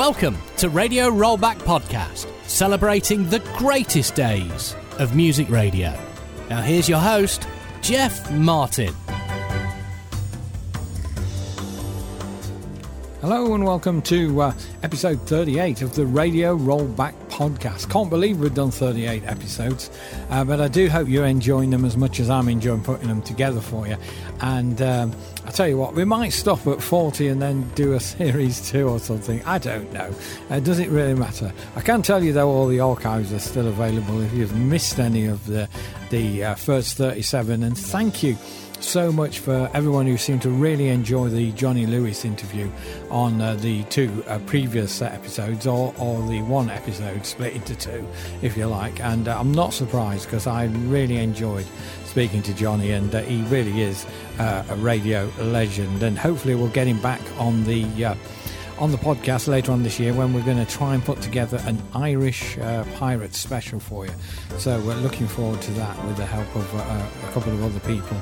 Welcome to Radio Rollback Podcast, celebrating the greatest days of music radio. Now, here's your host, Jeff Martin. Hello and welcome to uh, episode 38 of the Radio Rollback Podcast. Can't believe we've done 38 episodes, uh, but I do hope you're enjoying them as much as I'm enjoying putting them together for you. And um, I tell you what, we might stop at 40 and then do a series two or something. I don't know. Uh, does it really matter? I can tell you though, all the archives are still available if you've missed any of the the uh, first 37. And thank you so much for everyone who seemed to really enjoy the Johnny Lewis interview on uh, the two uh, previous episodes, or, or the one episode split into two, if you like. And uh, I'm not surprised because I really enjoyed speaking to Johnny, and uh, he really is uh, a radio legend. And hopefully, we'll get him back on the uh, on the podcast later on this year when we're going to try and put together an Irish uh, pirate special for you. So we're looking forward to that with the help of uh, a couple of other people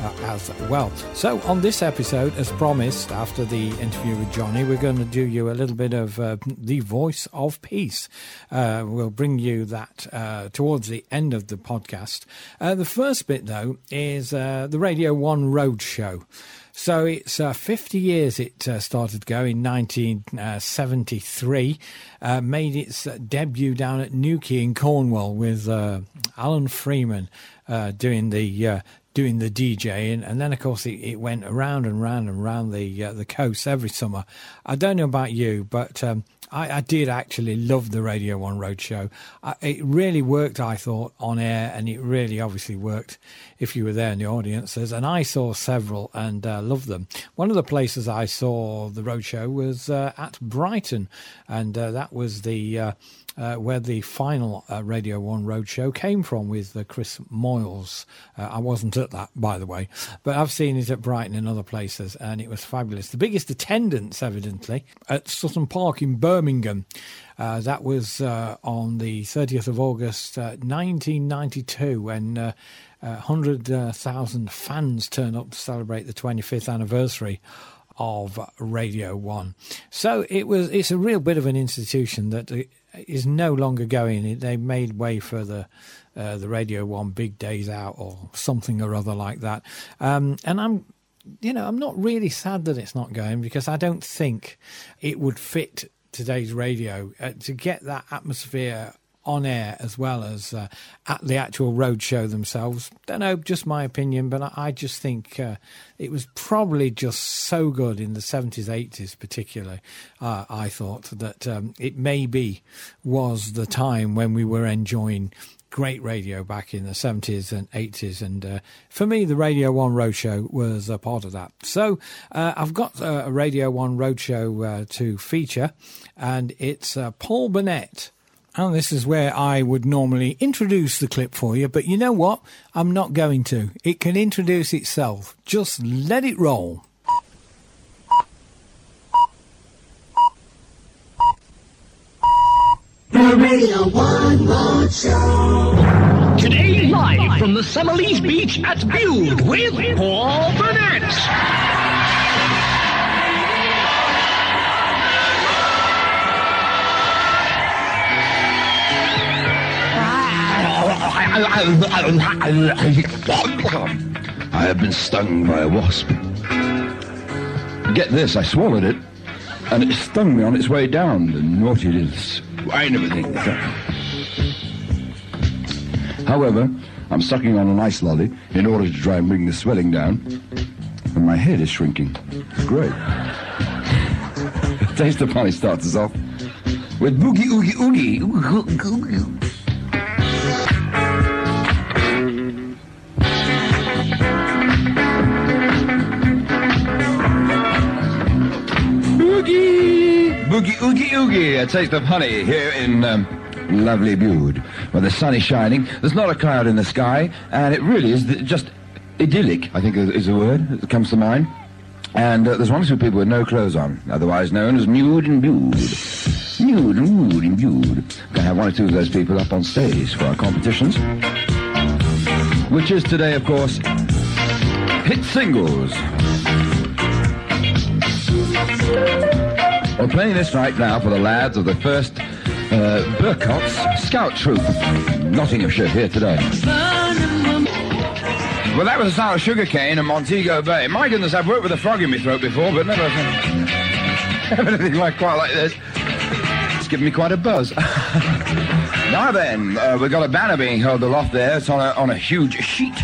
uh, as well. So on this episode, as promised, after the interview with Johnny, we're going to do you a little bit of uh, the voice of peace. Uh, we'll bring you that uh, towards the end of the podcast. the first bit, though, is the Radio One Roadshow. So it's uh, 50 years it uh, started going, 1973. Uh, made its debut down at Newquay in Cornwall with uh, Alan Freeman uh, doing the uh, doing the DJing, and then of course it, it, went around and round and round the the coast every summer. I don't know about you, but um, I, I, did actually love the Radio One Roadshow. I, it really worked, I thought, on air, and it really obviously worked if you were there in the audiences. And I saw several and uh, loved them. One of the places I saw the roadshow was uh, at Brighton, and uh, that was the uh, uh, where the final uh, Radio 1 Roadshow came from with uh, Chris Moyles. Uh, I wasn't at that, by the way, but I've seen it at Brighton and other places, and it was fabulous. The biggest attendance, evidently, at Sutton Park in Birmingham. Uh, that was uh, on the 30th of August 1992 when 100,000 fans turned up to celebrate the 25th anniversary of Radio One. So it was. It's a real bit of an institution that is no longer going. They made way for the uh, the Radio One Big Days Out or something or other like that. Um, and I'm, you know, I'm not really sad that it's not going because I don't think it would fit today's radio uh, to get that atmosphere on air as well as uh, at the actual road show themselves. Don't know, just my opinion, but I, I just think uh, it was probably just so good in the 70s, 80s, particularly. Uh, I thought that um, it maybe was the time when we were enjoying great radio back in the 70s and 80s. And uh, for me, the Radio 1 Roadshow was a part of that. So uh, I've got uh, a Radio 1 Roadshow uh, to feature, and it's uh, Paul Burnett and this is where I would normally introduce the clip for you, but you know what? I'm not going to. It can introduce itself. Just let it roll. The Radio One Road Show. Today, live from the Summerleaze Beach at Bude with Paul Burnett. I have been stung by a wasp. Get this, I swallowed it, and it stung me on its way down, the naughty little swine of a thing. However, I'm sucking on an ice lolly in order to try and bring the swelling down, and my head is shrinking. Great. Taste of honey starts us off with boogie oogie oogie. oogie, oogie. Oogie, oogie, oogie, a taste of honey here in um, lovely Bude, where the sun is shining. There's not a cloud in the sky, and it really is just idyllic, I think is the word that comes to mind. And uh, there's one or two people with no clothes on, otherwise known as nude and Bude. Nude and nude and Bude. Gonna have one or two of those people up on stage for our competitions. Which is today, of course, hit singles. We're playing this right now for the lads of the first uh, Burcott's Scout Troop, Nottinghamshire, here today. Well, that was the sound of sugarcane in Montego Bay. My goodness, I've worked with a frog in my throat before, but never anything like quite like this. It's given me quite a buzz. now then, uh, we've got a banner being held aloft there. It's on a, on a huge sheet.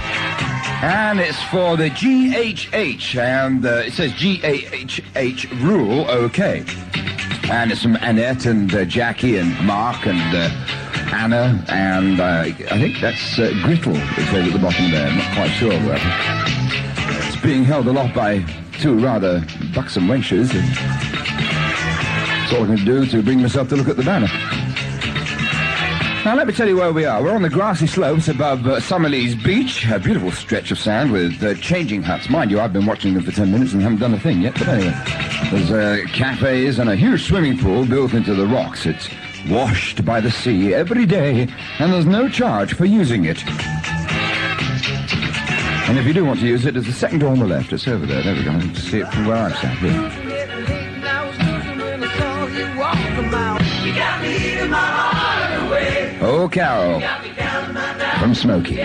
And it's for the GHH, and uh, it says GHH rule OK. And it's from Annette and uh, Jackie and Mark and uh, Anna, and uh, I think that's uh, Grittle, it says at the bottom there. I'm not quite sure that. It's being held aloft by two rather buxom wenches. That's all I can do to bring myself to look at the banner. Now, let me tell you where we are. We're on the grassy slopes above uh, Summerleaze Beach, a beautiful stretch of sand with uh, changing huts. Mind you, I've been watching them for 10 minutes and haven't done a thing yet, but anyway. There's uh, cafes and a huge swimming pool built into the rocks. It's washed by the sea every day, and there's no charge for using it. And if you do want to use it, there's a second door on the left. It's over there. There we go. I can see it from where I'm sat. Here. Oh, Carol. From Smokey.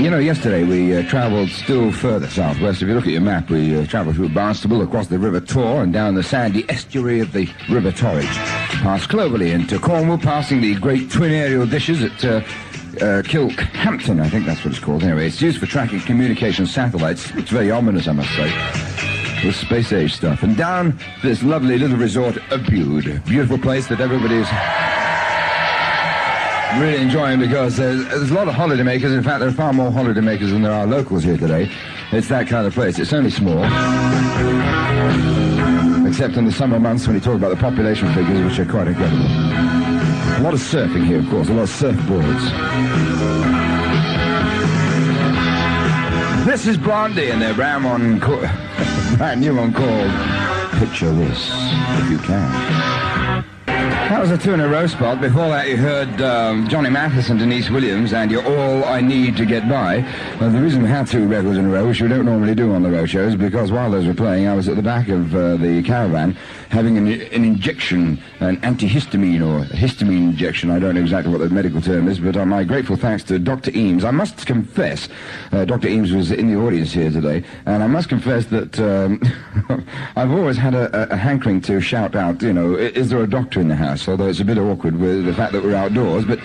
You know, yesterday we uh, travelled still further southwest. If you look at your map, we uh, travelled through Barnstaple, across the River Taw, and down the sandy estuary of the River Torridge. Past Clovelly into Cornwall, passing the great twin aerial dishes at uh, uh, Kilkhampton, I think that's what it's called. Anyway, it's used for tracking communication satellites. It's very ominous, I must say. With space age stuff. And down this lovely little resort of Bude. Beautiful place that everybody's really enjoying because there's, there's a lot of holidaymakers. In fact, there are far more holidaymakers than there are locals here today. It's that kind of place. It's only small. Except in the summer months when you talk about the population figures, which are quite incredible. A lot of surfing here, of course. A lot of surfboards. This is Blondie and their brand, one co- brand new one called Picture This, if you can. That was a two in a row spot. Before that, you heard um, Johnny Mathis and Deniece Williams, and You're All I Need to Get By. Uh, the reason we had two records in a row, which we don't normally do on the road shows, because while those were playing, I was at the back of uh, the caravan having an, an injection, an antihistamine or histamine injection. I don't know exactly what the medical term is, but uh, my grateful thanks to Dr. Eames. I must confess, uh, Dr. Eames was in the audience here today, and I must confess that um, I've always had a, a, a hankering to shout out, you know, is there a doctor in the house? Although it's a bit awkward with the fact that we're outdoors, but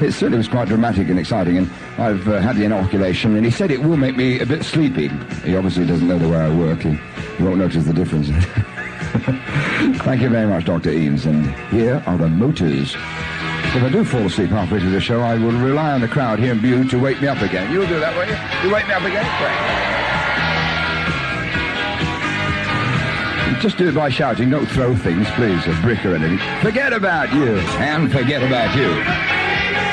it certainly was quite dramatic and exciting. And I've uh, had the inoculation, and he said it will make me a bit sleepy. He obviously doesn't know the way I work. He, he won't notice the difference. Thank you very much, Dr. Eames. And here are the motors. If I do fall asleep halfway through the show, I will rely on the crowd here in Bude to wake me up again. You'll do that, won't you? You wake me up again? Great. Just do it by shouting. Don't throw things, please, a brick or anything. Forget about you, and forget about you.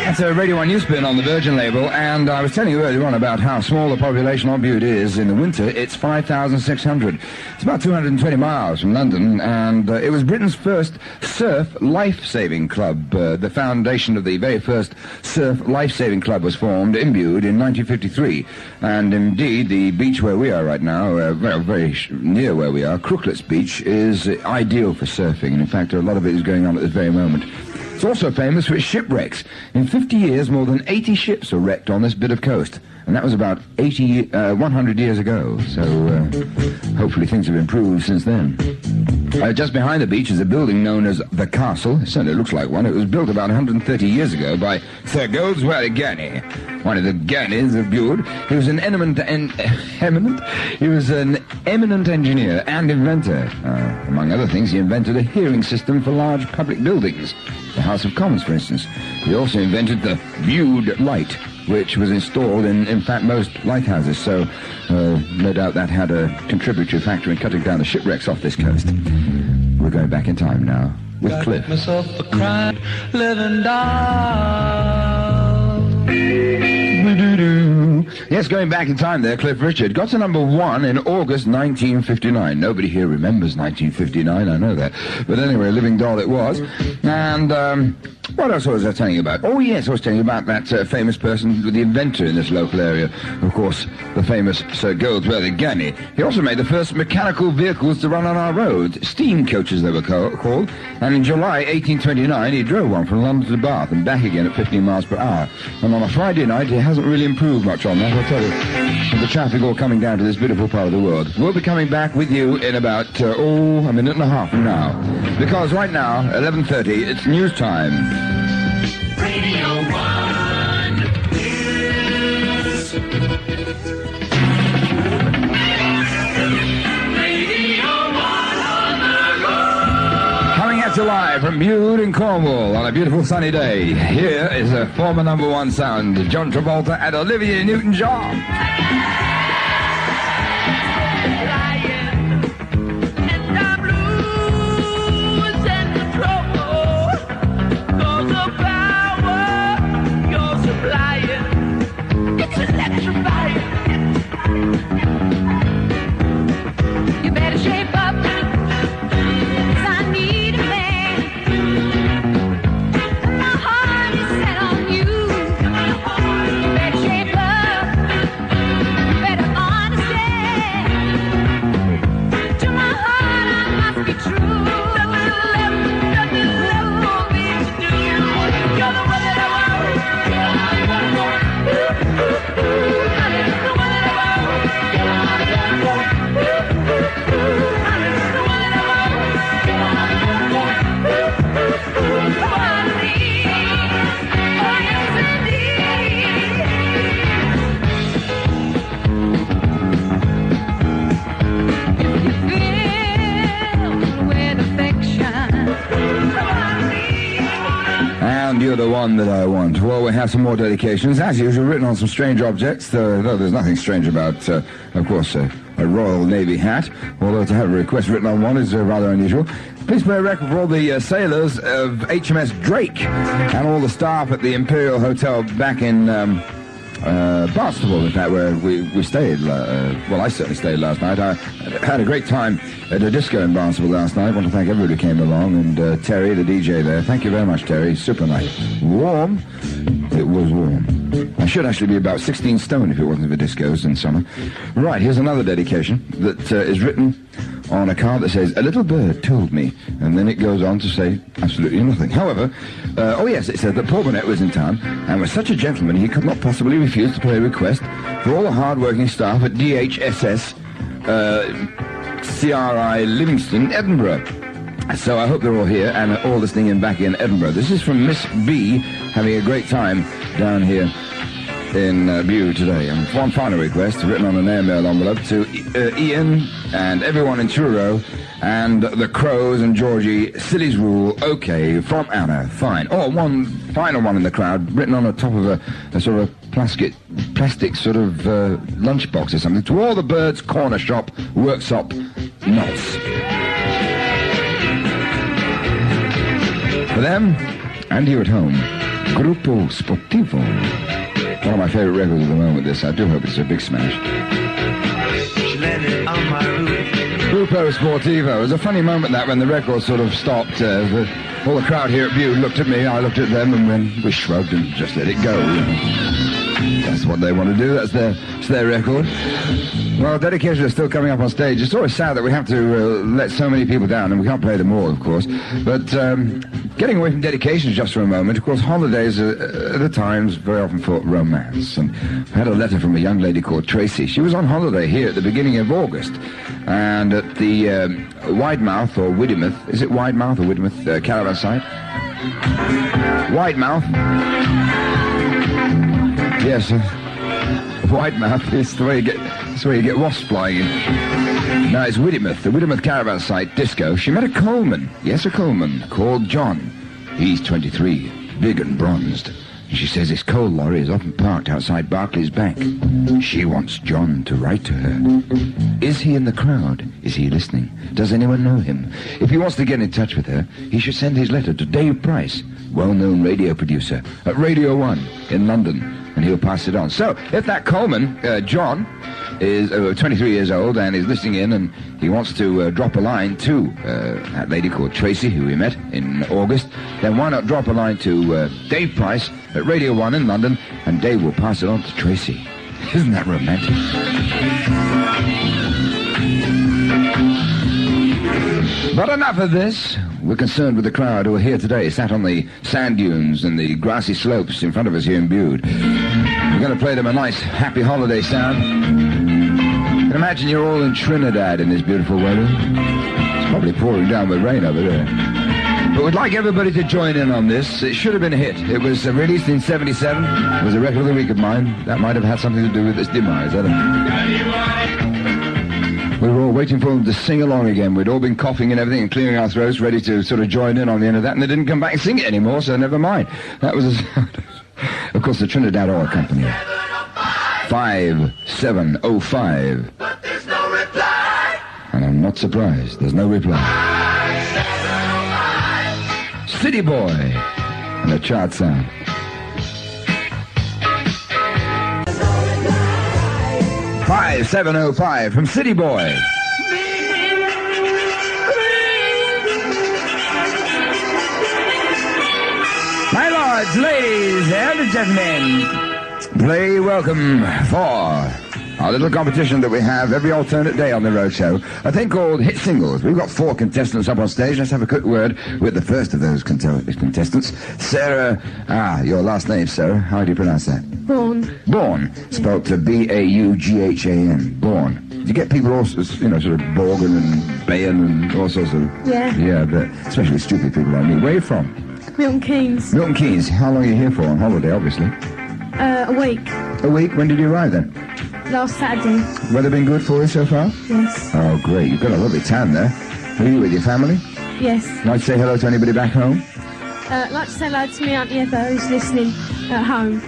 That's a Radio 1 Newspin on the Virgin label, and I was telling you earlier on about how small the population of Bude is. In the winter, it's 5,600. It's about 220 miles from London, and uh, it was Britain's first surf life-saving club. Uh, the foundation of the very first surf life-saving club was formed in Bude in 1953, and indeed the beach where we are right now, uh, very, very near where we are, Crooklets Beach, is ideal for surfing, and in fact a lot of it is going on at this very moment. It's also famous for its shipwrecks. In 50 years, more than 80 ships were wrecked on this bit of coast. And that was about 80, uh, 100 years ago. So uh, hopefully things have improved since then. Uh, just behind the beach is a building known as the Castle. It certainly looks like one. It was built about 130 years ago by Sir Goldsworthy Gurney, one of the Gurneys of Bude. He was an eminent, en- eminent? He was an eminent engineer and inventor. Uh, among other things, he invented a hearing system for large public buildings. The House of Commons, for instance. He also invented the Bude light, which was installed in, in fact, most lighthouses. So, uh, no doubt that had a contributory factor in cutting down the shipwrecks off this coast. We're going back in time now with Cliff. myself a crime, living doll. Yes, going back in time there, Cliff Richard got to number one in August 1959. Nobody here remembers 1959, I know that. But anyway, Living Doll it was. And um, What else was I telling you about? Oh, yes, I was telling you about that uh, famous person, the inventor in this local area. Of course, the famous Sir Goldsworthy Gurney. He also made the first mechanical vehicles to run on our roads, steam coaches they were ca- called. And in July 1829, he drove one from London to Bath and back again at 15 miles per hour. And on a Friday night, he hasn't really improved much on that, I'll tell you. With the traffic all coming down to this beautiful part of the world. We'll be coming back with you in about, uh, oh, a minute and a half from now. Because right now, 11.30, it's news time. Radio 1 News. Radio 1 on the go. Coming at you live from Bude in Cornwall on a beautiful sunny day. Here is a former number one sound, John Travolta and Olivia Newton-John. Have some more dedications, as usual, written on some strange objects, though there's nothing strange about, uh, of course, uh, a Royal Navy hat, although to have a request written on one is uh, rather unusual. Please play a record for all the uh, sailors of HMS Drake and all the staff at the Imperial Hotel back in um, uh, Barnstaple, in fact, where we, we stayed. Uh, well, I certainly stayed last night. I had a great time at a disco in Barnstaple last night. I want to thank everybody who came along and uh, Terry, the DJ there. Thank you very much, Terry. Super nice. Warm. It was warm. I should actually be about 16 stone if it wasn't for discos in summer. Right, here's another dedication that uh, is written on a card that says, A little bird told me, and then it goes on to say absolutely nothing. However, uh, oh yes, it said that Paul Burnett was in town and was such a gentleman he could not possibly refuse to play a request for all the hard-working staff at DHSS uh, CRI Livingston, Edinburgh. So I hope they're all here and all listening in back in Edinburgh. This is from Miss B, having a great time down here in uh, Bude today. And one final request, written on an airmail envelope to uh, Ian and everyone in Truro and the Crows and Georgie. Silly's Rule, okay, from Anna, fine. Oh, one final one in the crowd, written on the top of a, a sort of plastic, plastic sort of uh, lunchbox or something. To all the birds, corner shop, workshop, knots. For them and you at home, Gruppo Sportivo. One of my favorite records at the moment, this. I do hope it's a big smash. Gruppo Sportivo. It was a funny moment that when the record sort of stopped. Uh, the, all the crowd here at Bude looked at me, I looked at them, and we shrugged and just let it go. That's what they want to do. That's their, their record. Well, dedications are still coming up on stage. It's always sad that we have to uh, let so many people down, and we can't play them all, of course. But um, getting away from dedications just for a moment, of course, holidays are, are at times very often for romance. And I had a letter from a young lady called Tracy. She was on holiday here at the beginning of August, and at the um, Widemouth or Widymouth, is it Widemouth or Widymouth uh, caravan site? Widemouth. Yes. Uh, Widemouth is the way you get, it's where you get wasps flying in. No, it's Widymouth, the Widymouth caravan site disco. She met a Coleman, yes, a Coleman, called John. He's 23, big and bronzed. And she says his coal lorry is often parked outside Barclays Bank. She wants John to write to her. Is he in the crowd? Is he listening? Does anyone know him? If he wants to get in touch with her, he should send his letter to Dave Price, well-known radio producer at Radio 1 in London. And he'll pass it on. So, if that Coleman, uh, John, is uh, 23 years old and is listening in and he wants to uh, drop a line to uh, that lady called Tracy, who we met in August, then why not drop a line to uh, Dave Price at Radio 1 in London, and Dave will pass it on to Tracy. Isn't that romantic? But enough of this. We're concerned with the crowd who are here today, sat on the sand dunes and the grassy slopes in front of us here in Bude. We're going to play them a nice, happy holiday sound. And imagine you're all in Trinidad in this beautiful weather. It's probably pouring down with rain over there. But we'd like everybody to join in on this. It should have been a hit. It was released in 77. It was a record of the week of mine. That might have had something to do with its demise. I don't know. We were waiting for them to sing along again. We'd all been coughing and everything and clearing our throats, ready to sort of join in on the end of that, and they didn't come back and sing it anymore, so never mind. That was, of course, the Trinidad Oil Company. 5705. But there's no reply. And I'm not surprised. There's no reply. City Boy. And a chart sound. Five seven oh five from City Boy. Lords, ladies, and gentlemen, play welcome for our little competition that we have every alternate day on the road show. A thing called Hit Singles. We've got four contestants up on stage. Let's have a quick word with the first of those cont- contestants, Sarah. Ah, your last name, Sarah. How do you pronounce that? Born. Born, spelled to B-A-U-G-H-A-N. Born. Do you get people all, you know, sort of Borgen and Bayan and all sorts of... Yeah. Yeah, but especially stupid people like me. Where are you from? Milton Keynes. Milton Keynes. How long are you here for? On holiday, obviously. Uh, a week. A week. When did you arrive then? Last Saturday. Weather been good for you so far? Yes. Oh, great. You've got a lovely tan there. Who are you with, your family? Yes. Like to say hello to anybody back home? Uh, I'd like to say hello to my Auntie Eva who's listening at home.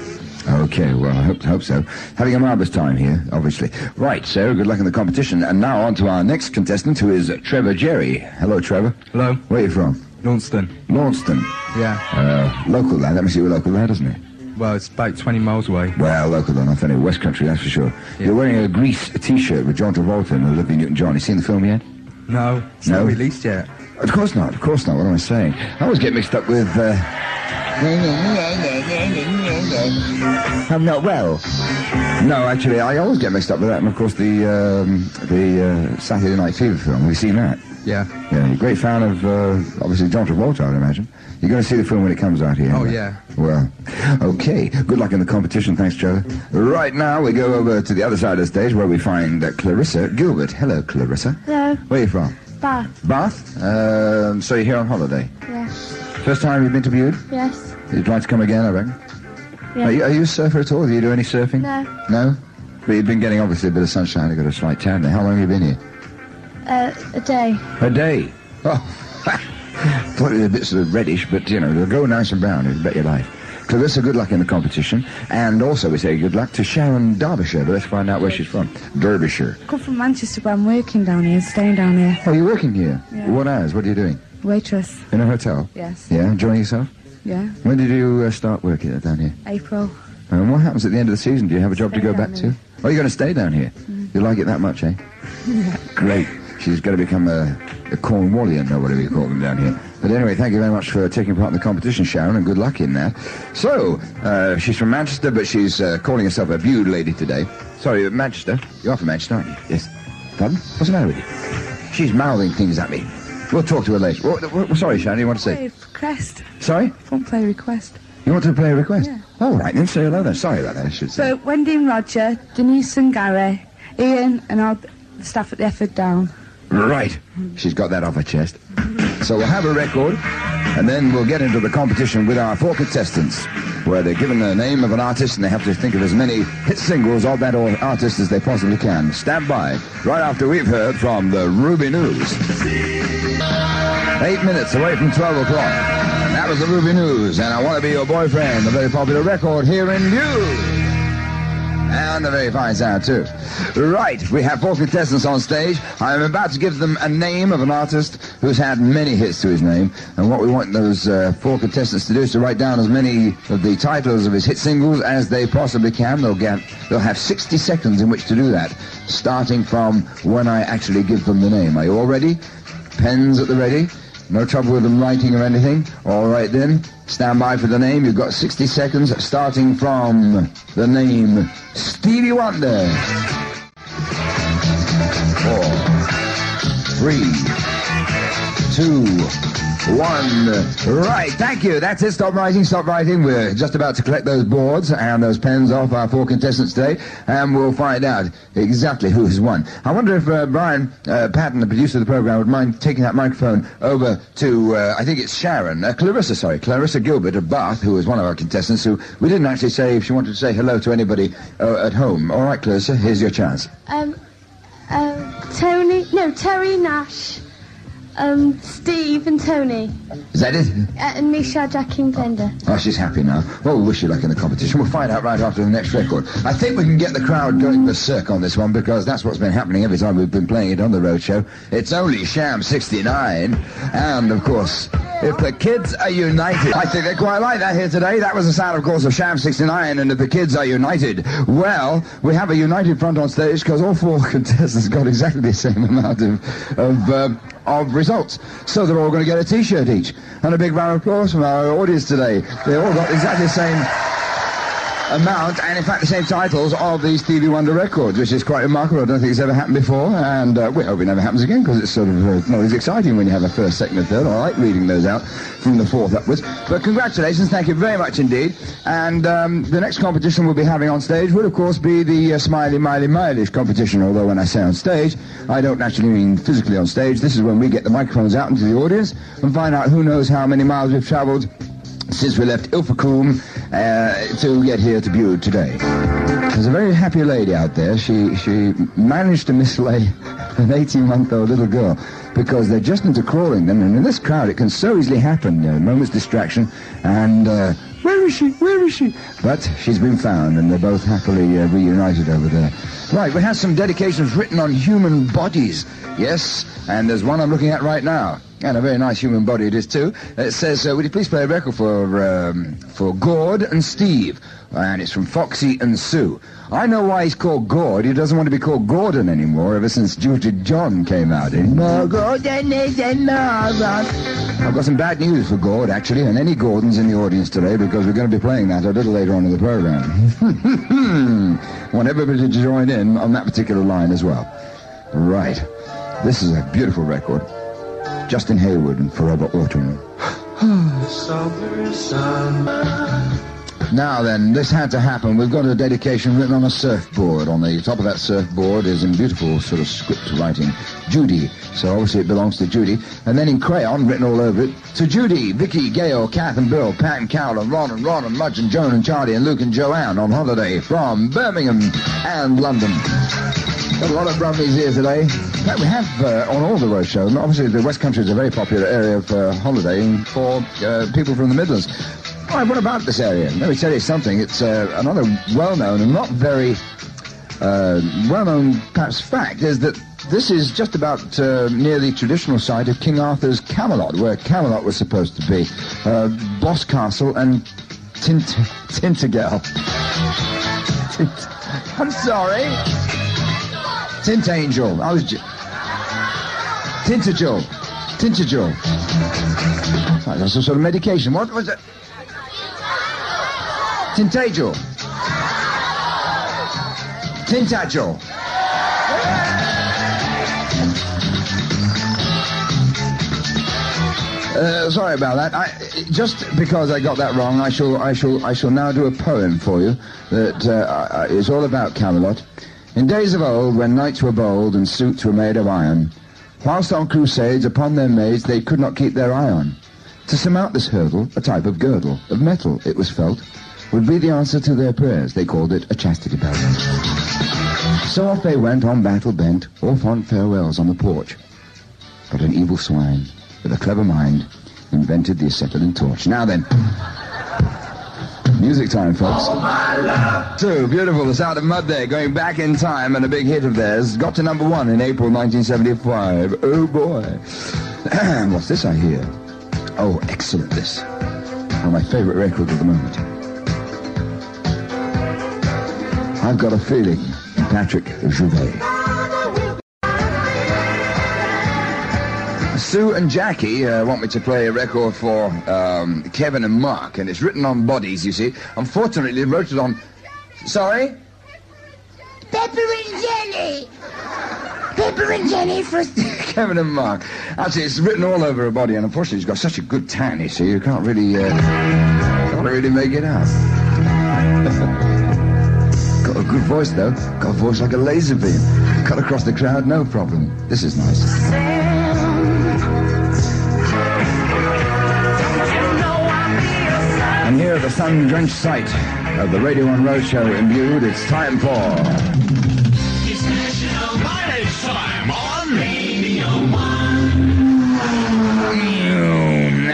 Okay, well, I hope, hope so. Having a marvellous time here, obviously. Right, Sarah, good luck in the competition. And now on to our next contestant, who is Trevor Jerry. Hello, Trevor. Hello, Where are you from? Launceston. Launceston. Yeah. Uh, local lad. That must be a local lad, doesn't it? Well, it's about 20 miles away. Well, local though, not any West Country, that's for sure. Yeah. You're wearing a Grease t-shirt with John Travolta and Olivia Newton-John. You seen the film yet? No, it's No? not released yet. Of course not. Of course not. What am I saying? I always get mixed up with. Uh... I'm not well. No, actually, I always get mixed up with that, and of course the um, the uh, Saturday Night Fever film. Have you seen that? Yeah. Yeah, you're a great fan of uh, obviously John Travolta, I'd imagine. You're going to see the film when it comes out here. Oh, yeah. Well, okay. Good luck in the competition. Thanks, Trevor. Right now, we go over to the other side of the stage where we find uh, Clarissa Gilbert. Hello, Clarissa. Hello. Where are you from? Bath. Bath. Um, so you're here on holiday. Yes. First time you've been to Bude? Yes. You'd like to come again, I reckon. Yeah. Are, you, are you a surfer at all? Do you do any surfing? No. No? But you've been getting obviously a bit of sunshine. You've got a slight tan there. How long have you been here? Uh, a day. A day. Oh, thought it was a bit sort of reddish, but you know, they'll go nice and brown. It'll bet your life. Clarissa, good luck in the competition. And also we say good luck to Sharon Derbyshire, but let's find out where she's from. Derbyshire. come from Manchester, but I'm working down here, staying down here. Oh, you're working here? Yeah. What hours? What are you doing? Waitress. In a hotel? Yes. Yeah, enjoying yourself? Yeah. When did you uh, start working down here? April. And what happens at the end of the season? Do you have a job to go back here. to? Oh, you're going to stay down here? You like it that much, eh? Great. She's going to become a, a Cornwallian or whatever you call them down here. But anyway, thank you very much for taking part in the competition, Sharon, and good luck in that. So, uh, she's from Manchester, but she's uh, calling herself a Bude lady today. Sorry, uh, Manchester. You are from Manchester, aren't you? Yes. Pardon? What's the matter with you? She's mouthing things at me. We'll talk to her later. What, what, sorry, Sharon, you want to say? Play request. Sorry? Phone play request. You want to play a request? Yeah. All right, then say hello then. Sorry about that, I should say. So, Wendy and Roger, Denise and Gary, Ian and all the staff at the effort down. Right. She's got that off her chest. So we'll have a record, and then we'll get into the competition with our four contestants, where they're given the name of an artist and they have to think of as many hit singles of that artist as they possibly can. Stand by, right after we've heard from the Rubinoos. Eight minutes away from 12 o'clock. That was the Rubinoos, and I Want to Be Your Boyfriend, a very popular record here in View. And a very fine sound, too. Right, we have four contestants on stage. I'm about to give them a name of an artist who's had many hits to his name. And what we want those uh, four contestants to do is to write down as many of the titles of his hit singles as they possibly can. They'll get, they'll have 60 seconds in which to do that, starting from when I actually give them the name. Are you all ready? Pens at the ready? No trouble with them writing or anything? All right then. Stand by for the name. You've got 60 seconds starting from the name Stevie Wonder. Four, three, two, one. Right, thank you. That's it. Stop writing, stop writing. We're just about to collect those boards and those pens off our four contestants today, and we'll find out exactly who has won. I wonder if uh, Brian uh, Patton, the producer of the program, would mind taking that microphone over to, uh, I think it's Sharon, uh, Clarissa, sorry, Clarissa Gilbert of Bath, who is one of our contestants, who we didn't actually say if she wanted to say hello to anybody uh, at home. All right, Clarissa, here's your chance. Um, uh, Tony, no, Terry Nash, um, Steve and Tony, Is that it? uh, and Misha, Jackie and Glenda. Oh, she's happy now. Well, we wish you luck in the competition. We'll find out right after the next record. I think we can get the crowd going berserk on this one because that's what's been happening every time we've been playing it on the road show. It's only Sham 69. And, of course, if the kids are united, I think they quite like that here today. That was the sound, of course, of Sham 69. And if the kids are united, well, we have a united front on stage because all four contestants got exactly the same amount of, of, um, of results. So they're all going to get a T-shirt each. And a big round of applause from our audience today. They all got exactly the same amount and in fact the same titles of these Stevie Wonder records, which is quite remarkable. I don't think it's ever happened before, and uh, we hope it never happens again because it's sort of uh, not as exciting when you have a first, second, and third. I like reading those out from the fourth upwards. But congratulations, thank you very much indeed. And um, the next competition we'll be having on stage would, of course, be the uh, Smiley Miley Mileage competition. Although when I say on stage, I don't actually mean physically on stage. This is when we get the microphones out into the audience and find out who knows how many miles we've travelled since we left Ilfracombe uh, to get here to Bude today. There's a very happy lady out there. She she managed to mislay an 18-month-old little girl because they're just into crawling them, and in this crowd it can so easily happen. You know, a moment's distraction, and uh, where is she? Where is she? But she's been found, and they're both happily uh, reunited over there. Right, we have some dedications written on human bodies. Yes, and there's one I'm looking at right now. And a very nice human body it is too. It says, uh, "Would you please play a record for um, for Gord and Steve?" And it's from Foxy and Sue. I know why he's called Gord. He doesn't want to be called Gordon anymore. Ever since Jilted John came out. In More Gordon is another. I've got some bad news for Gord actually, and any Gordons in the audience today because we're going to be playing that a little later on in the program. want everybody to join in on that particular line as well. Right. This is a beautiful record. Justin Hayward and Forever Autumn. Now then, this had to happen. We've got a dedication written on a surfboard. On the top of that surfboard is in beautiful sort of script writing, Judy. So obviously it belongs to Judy. And then in crayon, written all over it, to Judy, Vicky, Gail, Kath and Bill, Pat and Carol and Ron and Ron and Mudge and Joan and Charlie and Luke and Joanne on holiday from Birmingham and London. Got a lot of Brummies here today. In fact, we have uh, on all the road shows. Obviously, the West Country is a very popular area uh, holidaying for uh, people from the Midlands. All right, what about this area? Let me tell you something. It's uh, another well-known and not very uh, well-known, perhaps, fact is that this is just about uh, near the traditional site of King Arthur's Camelot, where Camelot was supposed to be. Uh, Boscastle and Tint- Tintagel. Tint- I'm sorry. Tint Angel. I was. J- Tintagel. Tintagel. That's some sort of medication. What was it? Tintagel. Tintagel. Uh, sorry about that. I, just because I got that wrong, I shall, I shall, I shall now do a poem for you that uh, uh, is all about Camelot. In days of old, when knights were bold and suits were made of iron, whilst on crusades upon their maids they could not keep their eye on. To surmount this hurdle, a type of girdle, of metal, it was felt, would be the answer to their prayers. They called it a chastity belt. So off they went on battle bent, or fond farewells on the porch. But an evil swine, with a clever mind, invented the acetylene torch. Now then, Music time, folks. Oh, so beautiful, the sound of mud there, going back in time, and a big hit of theirs. Got to number one in April 1975. Oh boy. What's this I hear? Oh, excellent this. One of my favorite records at the moment. I've got a feeling. Patrick Juvet. Sue and Jackie uh, want me to play a record for um, Kevin and Mark, and it's written on bodies, you see. Unfortunately, they wrote it on. Sorry? Pepper and Jenny! Pepper and Jenny for. Kevin and Mark. Actually, it's written all over her body, and unfortunately, she's got such a good tan, you see, you can't really, uh, can't really make it out. Voice, though. Got a voice like a laser beam. Cut across the crowd, no problem. This is nice. And here the sun-drenched site of the Radio 1 Roadshow imbued, it's time for...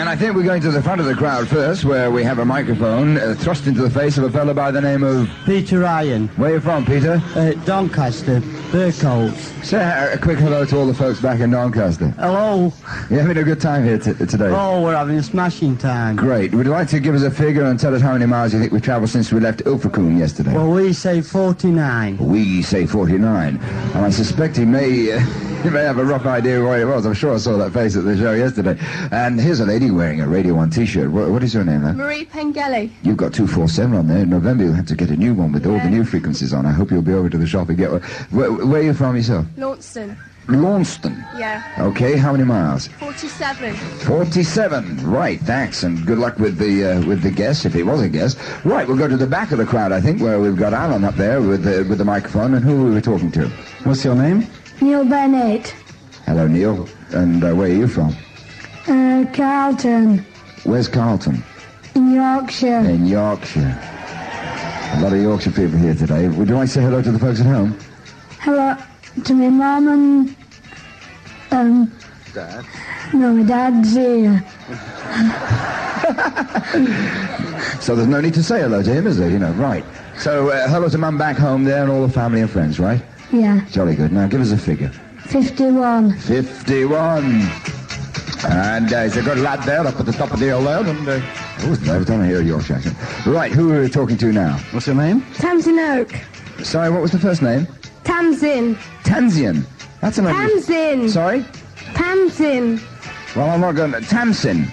I think we're going to the front of the crowd first, where we have a microphone uh, thrust into the face of a fellow by the name of... Peter Ryan. Where are you from, Peter? Uh, Doncaster, Burkholz. Say a, a quick hello to all the folks back in Doncaster. Hello. You're having a good time here t- today? Oh, we're having a smashing time. Great. Would you like to give us a figure and tell us how many miles you think we've travelled since we left Ilfracombe yesterday? Well, we say 49. we say 49. And I suspect he may, uh, he may have a rough idea where he was. I'm sure I saw that face at the show yesterday. And here's a lady wearing a Radio 1 t-shirt. What, what is your name, then? Marie Pengelly. You've got 247 on there. In November, you'll have to get a new one with all the new frequencies on. I hope you'll be over to the shop and get one. Where, where are you from yourself? Launceston. Launceston. Yeah. Okay, how many miles? 47. 47. Right, thanks, and good luck with the uh, with the guest, if he was a guest. Right, we'll go to the back of the crowd, I think, where we've got Alan up there with the, with the microphone, and who are we talking to? What's your name? Neil Bennett. Hello, Neil. And uh, where are you from? Uh, Carlton. Where's Carlton? In Yorkshire. In Yorkshire. A lot of Yorkshire people here today. Would you like to say hello to the folks at home? Hello to my mum and... Um, Dad. no, my dad's here. So there's no need to say hello to him, is there? You know, right. So uh, hello to Mum back home there and all the family and friends, right? Yeah. Jolly good. Now give us a figure. 51. 51. And uh, he's a good lad there up at the top of the hill there. And, uh, oh, every time I hear a Yorkshire accent. Right, who are we talking to now? What's your name? Tamsin Oak. Sorry, what was the first name? Tamsin. Tansian. That's an Tamsin. Sorry? Tamsin. Well, I'm not going to... Tamsin.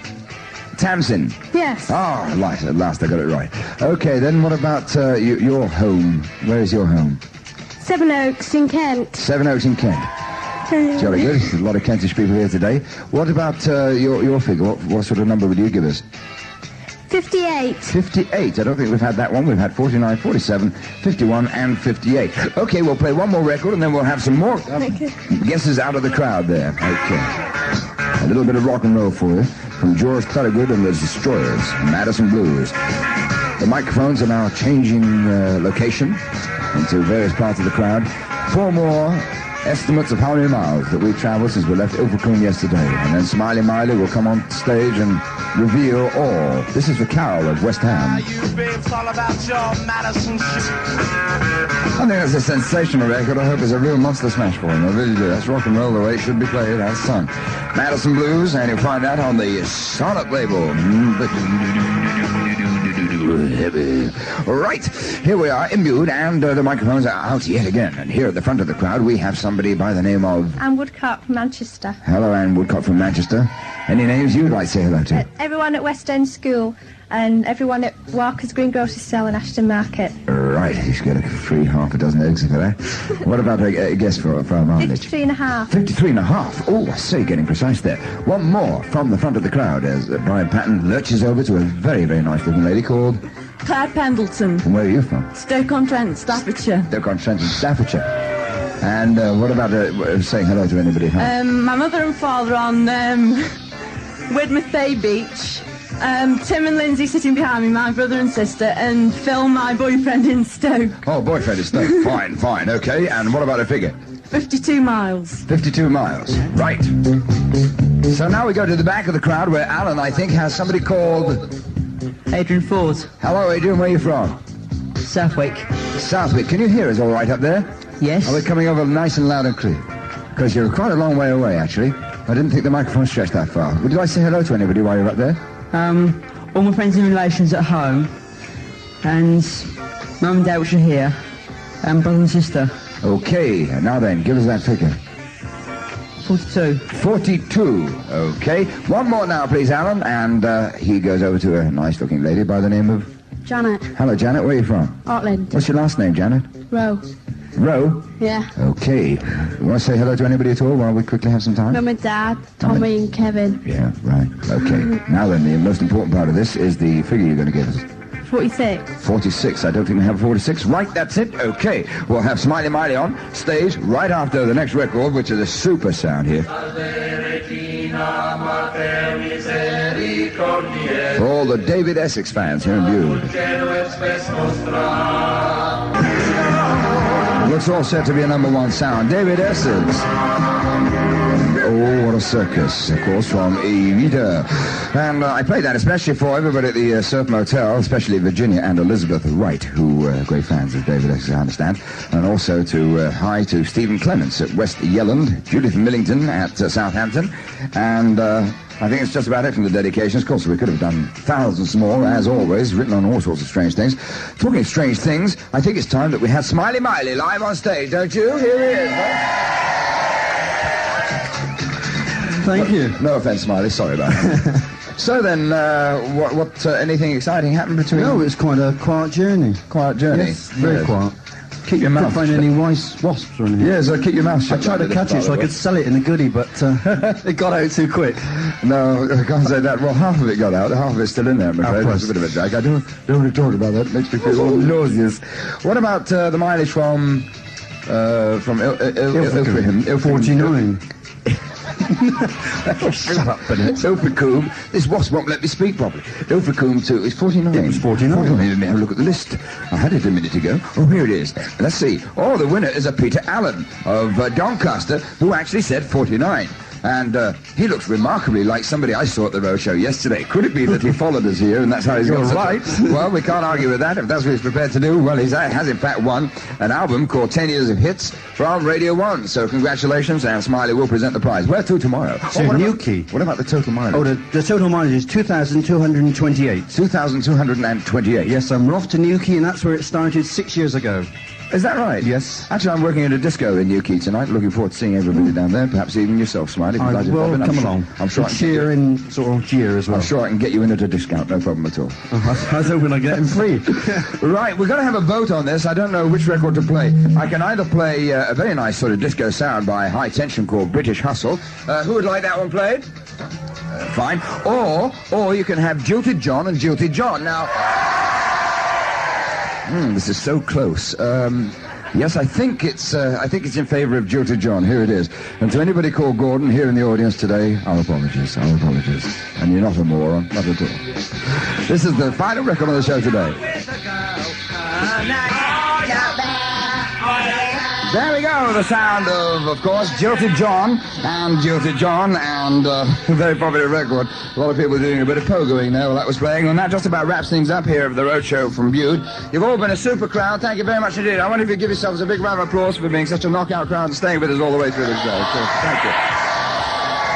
Tamsin. Yes. Oh, at last, at last I got it right. Okay, then what about uh, you, your home? Where is your home? Seven Oaks in Kent. Seven Oaks in Kent. Jolly good. There's a lot of Kentish people here today. What about uh, your, your figure? What, what sort of number would you give us? 58. 58. I don't think we've had that one. We've had 49, 47, 51, and 58. Okay, we'll play one more record and then we'll have some more uh, guesses out of the crowd there. Okay. A little bit of rock and roll for you from George Thorogood and the Destroyers, Madison Blues. The microphones are now changing uh, location into various parts of the crowd. Four more estimates of how many miles that we've traveled since we left Ilfracombe yesterday. And then Smiley Miley will come on stage and reveal all. This is the Carol of West Ham. I think that's a sensational record. I hope it's a real monster smash for him. I really do. That's rock and roll the way it should be played. That's fun. Madison Blues, and you'll find that on the Sonet label. Heavy. Right, here we are, imbued, and uh, the microphones are out yet again. And here at the front of the crowd, we have somebody by the name of... Anne Woodcock from Manchester. Hello, Anne Woodcock from Manchester. Any names you'd like to say hello to? Everyone at West End School and everyone at Walker's Green Grocery Sale in Ashton Market. Right, he's got a free half a dozen eggs for that. What about a, a guess for, for our mileage? 53 and a half. 53 and a half. Oh, I see, getting precise there. One more from the front of the crowd as uh, Brian Patton lurches over to a very, very nice looking lady called... Claire Pendleton, From where are you from? Stoke-on-Trent, Staffordshire. Stoke-on-Trent in Staffordshire. And uh, what about uh, saying hello to anybody at home? Um, my mother and father on um, Widmouth Bay Beach. Um, Tim and Lindsay sitting behind me, my brother and sister, and Phil, my boyfriend in Stoke. Oh, boyfriend in Stoke. fine, fine, okay. And what about a figure? 52 miles. 52 miles. Right. So now we go to the back of the crowd where Alan, I think, has somebody called Adrian Ford. Hello, Adrian. Where are you from? Southwick. Southwick. Can you hear us all right up there? Yes. Are we coming over nice and loud and clear? Because you're quite a long way away, actually. I didn't think the microphone stretched that far. Would you like to say hello to anybody while you're up there? Um, all my friends and relations at home, and mum and dad which are here, and brother and sister. Okay. Now then, give us that figure. 42. 42. Okay. One more now, please, Alan. And uh, he goes over to a nice-looking lady by the name of... Janet. Hello, Janet. Where are you from? Artland. What's your last name, Janet? Row. Yeah. Okay. You want to say hello to anybody at all while we quickly have some time? Mum and Dad, Tommy and Kevin. Yeah, right. Okay. Now then, the most important part of this is the figure you're going to give us. 46. 46. I don't think we have 46. Right, that's it. Okay. We'll have Smiley Miley on stage right after the next record, which is a super sound here. For all the David Essex fans here in Bude. Looks all set to be a number one sound. David Essex. Oh, what a circus, of course, from Evita. And uh, I played that especially for everybody at the uh, Surf Motel, especially Virginia and Elizabeth Wright, who are great fans of David Essex, I understand. And also to uh, hi to Stephen Clements at West Yelland, Judith Millington at uh, Southampton, and uh, I think it's just about it from the dedications. Of course, we could have done thousands more, as always, written on all sorts of strange things. Talking of strange things, I think it's time that we have Smiley Miley live on stage, don't you? Here he is. Thank you. No offence, Smiley. Sorry about that. so then, uh, what, what uh, anything exciting happened between? No, it's quite a quiet journey. Quiet journey. Yes, very Yes. quiet. Keep your Couldn't mouth find any wise wasps or anything. Yeah, so keep your mouth shut. I tried to catch it so I could sell it in a goodie, but uh, it got out too quick. No, I can't say that. Well, half of it got out. Half of it's still in there, I'm afraid. It's a bit of a drag. I don't, don't want to talk about that. It makes me feel all nauseous. What about uh, the mileage from... Uh, from Il- Il- Il- Ilfracombe. Ilfracombe? 49. Shut up, Bennett. Ilfracombe. This wasp won't let me speak properly. Ilfracombe too, is 49. It was 49. Let me have a look at the list. I had it a minute ago. Oh, here it is. Let's see. Oh, the winner is a Peter Allen of uh, Doncaster, who actually said 49. And uh, he looks remarkably like somebody I saw at the roadshow yesterday. Could it be that he followed us here and that's how he's got You're a- right. well, we can't argue with that if that's what he's prepared to do. Well, he has in fact won an album called 10 Years of Hits from Radio 1. So congratulations, and Smiley will present the prize. Where to tomorrow? To what about-. What about the total mileage? Oh, the, the total mileage is 2,228. 2,228. Yes, I'm off to Newquay, and that's where it started six years ago. Is that right? Yes. Actually, I'm working at a disco in Newquay tonight. Looking forward to seeing everybody down there. Perhaps even yourself, Smiley. I you've will. I'm come sure- along. I'm sure. I And can get cheer you- and sort of jeer as well. I'm sure I can get you in at a discount. No problem at all. I don't when I get them free. Right, we're going to have a vote on this. I don't know which record to play. I can either play uh, a very nice sort of disco sound by High Tension called British Hustle. Uh, who would like that one played? Uh, fine. Or, or you can have Jilted John and Jilted John. Now, hmm, this is so close. Um, yes, I think it's uh, I think it's in favour of Jilted John. Here it is. And to anybody called Gordon here in the audience today, our apologies, our apologies. And you're not a moron, not at all. This is the final record on the show today. There we go, the sound of, of course, Jilted John and Jilted John and uh, a very popular record. A lot of people doing a bit of pogoing there while that was playing, and that just about wraps things up here at the Roadshow from Bude. You've all been a super crowd. Thank you very much indeed. I wonder if you give yourselves a big round of applause for being such a knockout crowd and staying with us all the way through the show. So, thank you.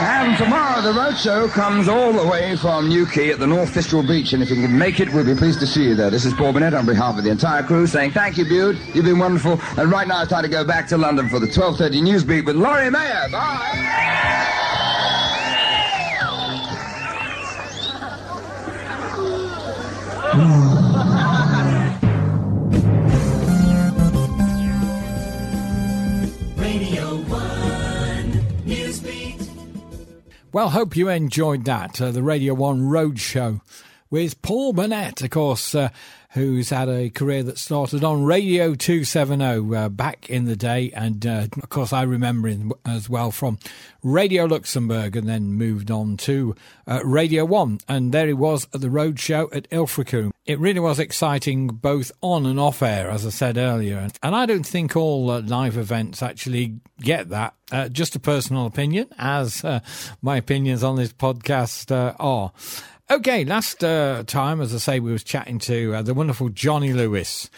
And tomorrow the roadshow comes all the way from Newquay at the North Fistral Beach, and if you can make it, we'll be pleased to see you there. This is Paul Burnett on behalf of the entire crew saying thank you, Bude. You've been wonderful. And right now it's time to go back to London for the 12.30 news beat with Laurie Mayer. Bye. Well, hope you enjoyed that. Uh, the Radio 1 Road Show with Paul Burnett, of course, uh, who's had a career that started on Radio 270 uh, back in the day. And, uh, of course, I remember him as well from Radio Luxembourg and then moved on to uh, Radio 1. And there he was at the Road Show at Ilfracombe. It really was exciting both on and off air, as I said earlier. And I don't think all uh, live events actually get that. Uh, just a personal opinion, as uh, my opinions on this podcast are. Okay, last uh, time, as I say, we was chatting to uh, the wonderful Johnny Lewis.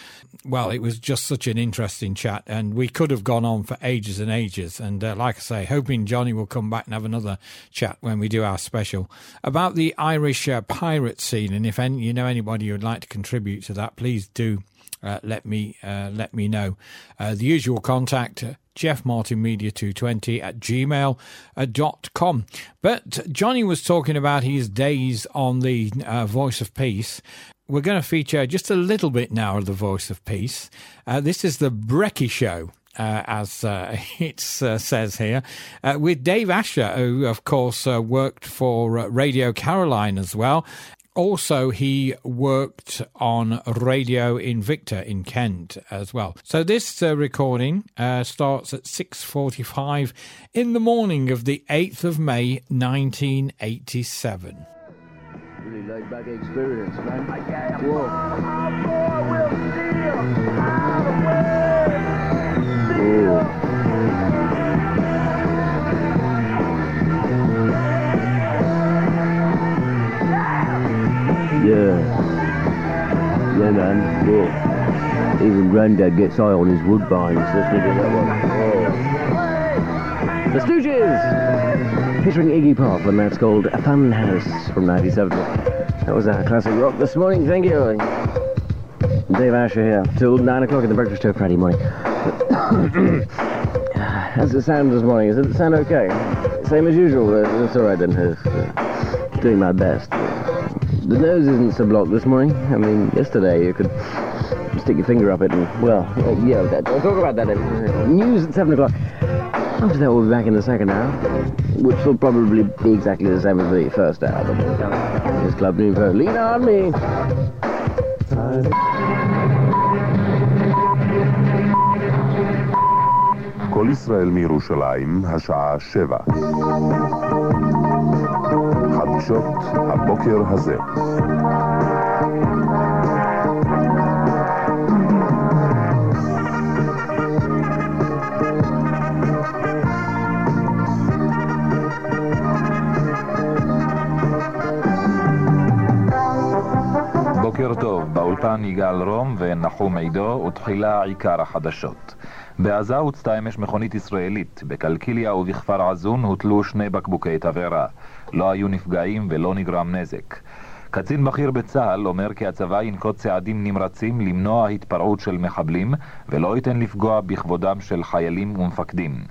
Well, it was just such an interesting chat, and we could have gone on for ages and ages. And uh, like I say, hoping Johnny will come back and have another chat when we do our special about the Irish uh, pirate scene. And if any, you know anybody who would like to contribute to that, please do uh, let me uh, let me know. The usual contact. Uh, Jeff Martin Media 220 at gmail uh. But Johnny was talking about his days on the uh, Voice of Peace. We're going to feature just a little bit now of the Voice of Peace. Uh, this is the Brecky Show. Uh, as uh, it uh, says here, uh, with Dave Asher, who of course uh, worked for Radio Caroline as well. Also, he worked on Radio Invicta in Kent as well. So this uh, recording uh, starts at 6:45 in the morning of the 8th of May, 1987. Really laid back experience, man. Whoa. Yeah. Yeah, man. Whoa. Even Grandad gets eye on his woodbines. Let's look at that one. Whoa. The Stooges! Featuring Iggy Pop, and that's called Fun House from 97. That was our classic rock this morning. Thank you. Dave Asher here, till 9 o'clock in the breakfast show Friday morning. How's it sound this morning? Does it sound okay? Same as usual? That's alright then. Doing my best. The nose isn't so blocked this morning. I mean, yesterday you could stick your finger up it and, well, uh, yeah, that, I'll talk about that in uh, news at 7 o'clock. After that, we'll be back in the second hour, which will probably be exactly the same as the first hour. But It's Club Nouveau. Lean on me. כל ישראל מירושלים, השעה שבע. חדשות הבוקר הזה. בוקר טוב, באולפן יגאל רום ונחום עידו, ותחילה עיקר החדשות. בעזה הוצתה אמש מכונית ישראלית, בקלקיליה ובכפר עזון הוטלו שני בקבוקי תבערה. לא היו נפגעים ולא נגרם נזק. קצין בכיר בצה"ל אומר כי הצבא ינקוט צעדים נמרצים למנוע התפרעות של מחבלים ולא ייתן לפגוע בכבודם של חיילים ומפקדים.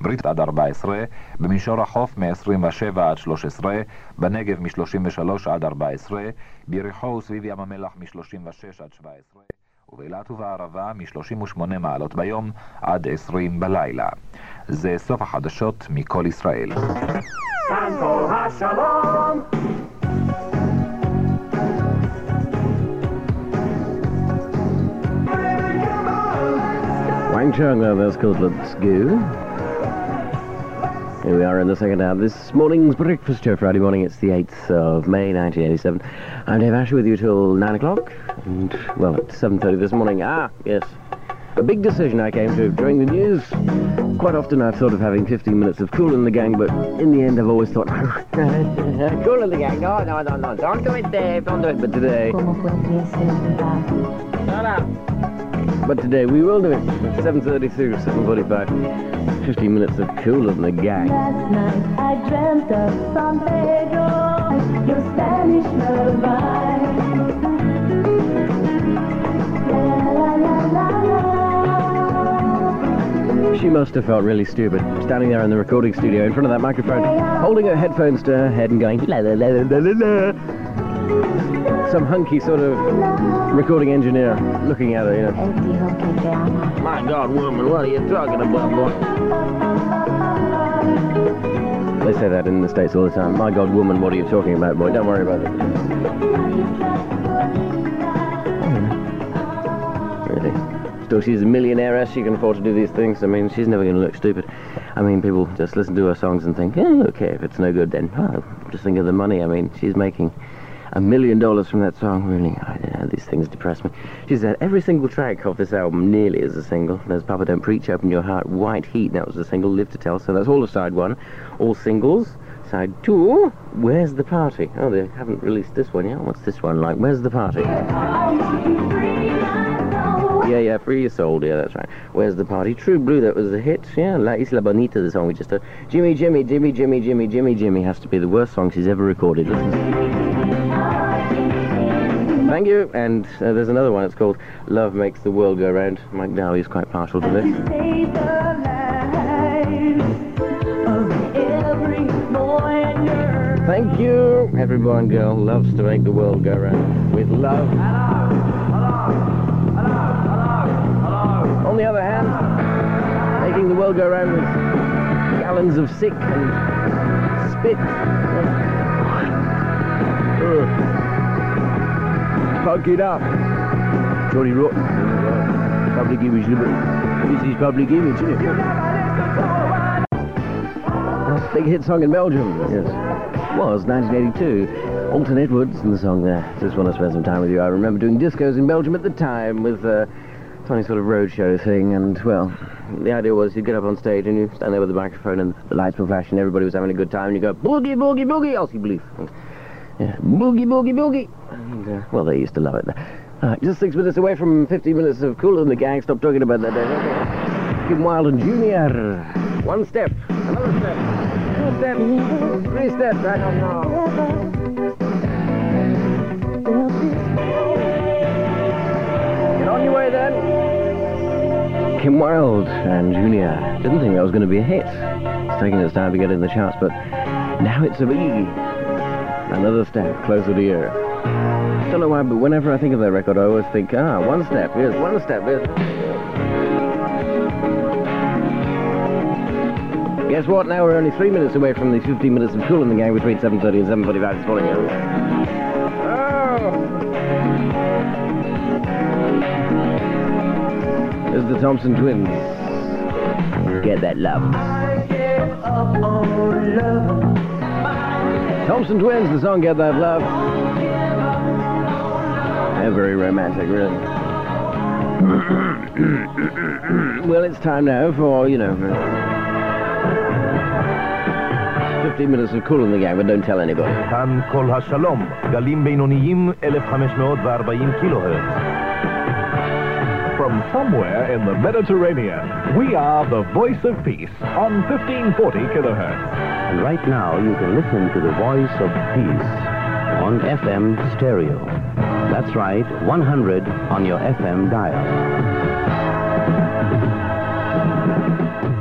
ברית עד 14, במישור החוף מ-27 עד 13, בנגב מ-33 עד 14, ביריחו וסביב ים המלח מ-36 עד 17, ובאילת ובערבה מ-38 מעלות ביום עד 20 בלילה. זה סוף החדשות מכל ישראל. כאן כל השלום Wang Chung, well, that's called Let's Go. Here we are in the second hour of this morning's breakfast show, Friday morning. It's the 8th of May, 1987. I'm Dave Asher with you till 9 o'clock. And, well, at 7.30 this morning. Ah, yes. a big decision I came to during the news. Quite often I've thought of having 15 minutes of Kool in the Gang, but in the end I've always thought, oh, Kool in the Gang, no, no, no, no, don't do it, Dave, don't do it. But today, but today we will do it. 7.30 through 7.45. 15 minutes of Kool in the Gang. Last night I dreamt of San Pedro, your Spanish lullaby. She must have felt really stupid, standing there in the recording studio in front of that microphone, holding her headphones to her head and going, la la la la la la. Some hunky sort of recording engineer looking at her, you know. My God, woman, what are you talking about, boy? They say that in the States all the time. My God, woman, what are you talking about, boy? Don't worry about it. Still, she's a millionaire, she can afford to do these things. I mean, she's never going to look stupid. I mean, people just listen to her songs and think, oh, okay, if it's no good, then oh, just think of the money. I mean, she's making a million dollars from that song. Really, I don't know, these things depress me. She said every single track of this album nearly is a single. There's Papa Don't Preach, Open Your Heart, White Heat, that was a single, Live to Tell, so that's all a side one. All singles. Side two, Where's the Party? Oh, they haven't released this one yet. What's this one like? Where's the Party? Yeah, yeah, Free Your Soul, yeah, that's right. Where's the Party? True Blue, that was a hit. Yeah, La Isla Bonita, the song we just heard. Jimmy, Jimmy, Jimmy, Jimmy, Jimmy, Jimmy, Jimmy has to be the worst song she's ever recorded. Thank you. And uh, there's another one. It's called Love Makes the World Go Round. Mike Dowie is quite partial to this. Thank you. Every boy and girl loves to make the world go round with love. On the other hand, making the world go round with gallons of sick and spit. Fuck it up. Johnny Rotten. Public image. This is public image, isn't it? Big hit song in Belgium. Yes. Was 1982. Alton Edwards and the song there. Just want to spend some time with you. I remember doing discos in Belgium at the time with a tiny sort of roadshow thing. And, well, the idea was you'd get up on stage and you stand there with the microphone and the lights were flashing. Everybody was having a good time. And you go, boogie, boogie, boogie, Elsie Belief. Yeah, boogie, boogie, boogie. And, uh, well, they used to love it. Right, just six minutes away from 15 minutes of Kool and the Gang. Stop talking about that. Okay. Kim Wilde and Junior. One step, another step, two steps, three steps. I don't know. Kim Wilde and Junior. Didn't think that was going to be a hit. It's taking its time to get in the charts, but now it's a biggie. Another step closer to you. Don't know why, but whenever I think of that record, I always think, ah, one step, yes, one step, yes. Guess what? Now we're only three minutes away from the 15 minutes of Kool in the Gang between 7.30 and 7.45 this morning. Oh! the Thompson Twins. Get that love. Thompson Twins, the song Get That Love. Yeah, very romantic, really. well, it's time now for, you know, 15 minutes of Kool in the gang, but don't tell anybody. 1540 from somewhere in the Mediterranean, we are the voice of peace on 1540 kilohertz. And right now you can listen to the voice of peace on FM stereo. That's right, 100 on your FM dial.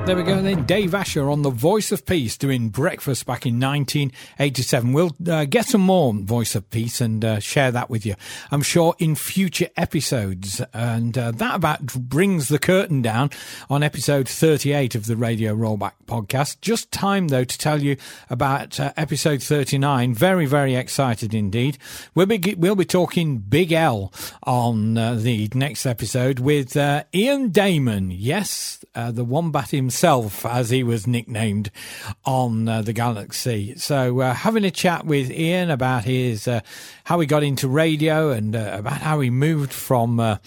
There we go then. Dave Asher on The Voice of Peace doing breakfast back in 1987. We'll uh, get some more Voice of Peace and uh, share that with you, I'm sure, in future episodes. And uh, that about brings the curtain down on episode 38 of the Radio Rollback podcast. Just time, though, to tell you about uh, episode 39. Very, very excited indeed. We'll be, we'll be talking Big L on uh, the next episode with uh, Ian Damon. Yes, the Wombat himself himself, as he was nicknamed on uh, the Galaxy. So, uh, having a chat with Ian about his uh, how he got into radio and uh, about how he moved from uh,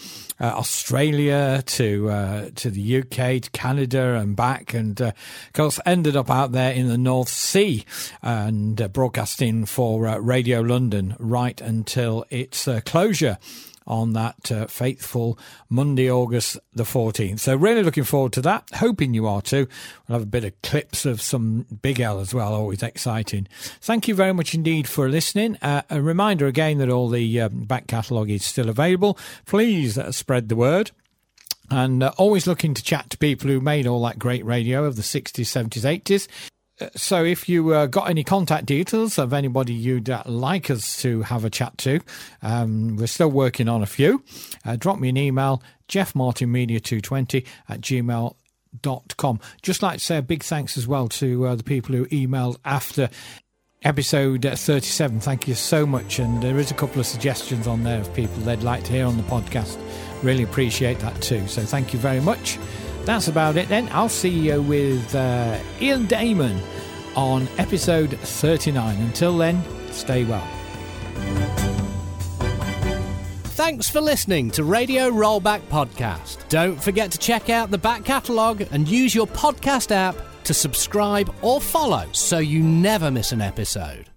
uh, Australia to to the UK to Canada and back, and of course ended up out there in the North Sea and broadcasting for Radio London right until its closure on that uh, faithful Monday, August the 14th. So, really looking forward to that. Hoping you are too. We'll have a bit of clips of some Big L as well. Always exciting. Thank you very much indeed for listening. Uh, a reminder again that all the um, back catalogue is still available. Please uh, spread the word and uh, always looking to chat to people who made all that great radio of the 60s, 70s, 80s. So, if you uh, got any contact details of anybody you'd uh, like us to have a chat to, um, we're still working on a few. Uh, drop me an email, jeffmartinmedia220 at gmail.com. Just like to say a big thanks as well to uh, the people who emailed after episode 37. Thank you so much. And there is a couple of suggestions on there of people they'd like to hear on the podcast. Really appreciate that too. So, thank you very much. That's about it then. I'll see you with uh, Ian Damon on episode 39. Until then, stay well. Thanks for listening to Radio Rollback Podcast. Don't forget to check out the back catalogue and use your podcast app to subscribe or follow so you never miss an episode.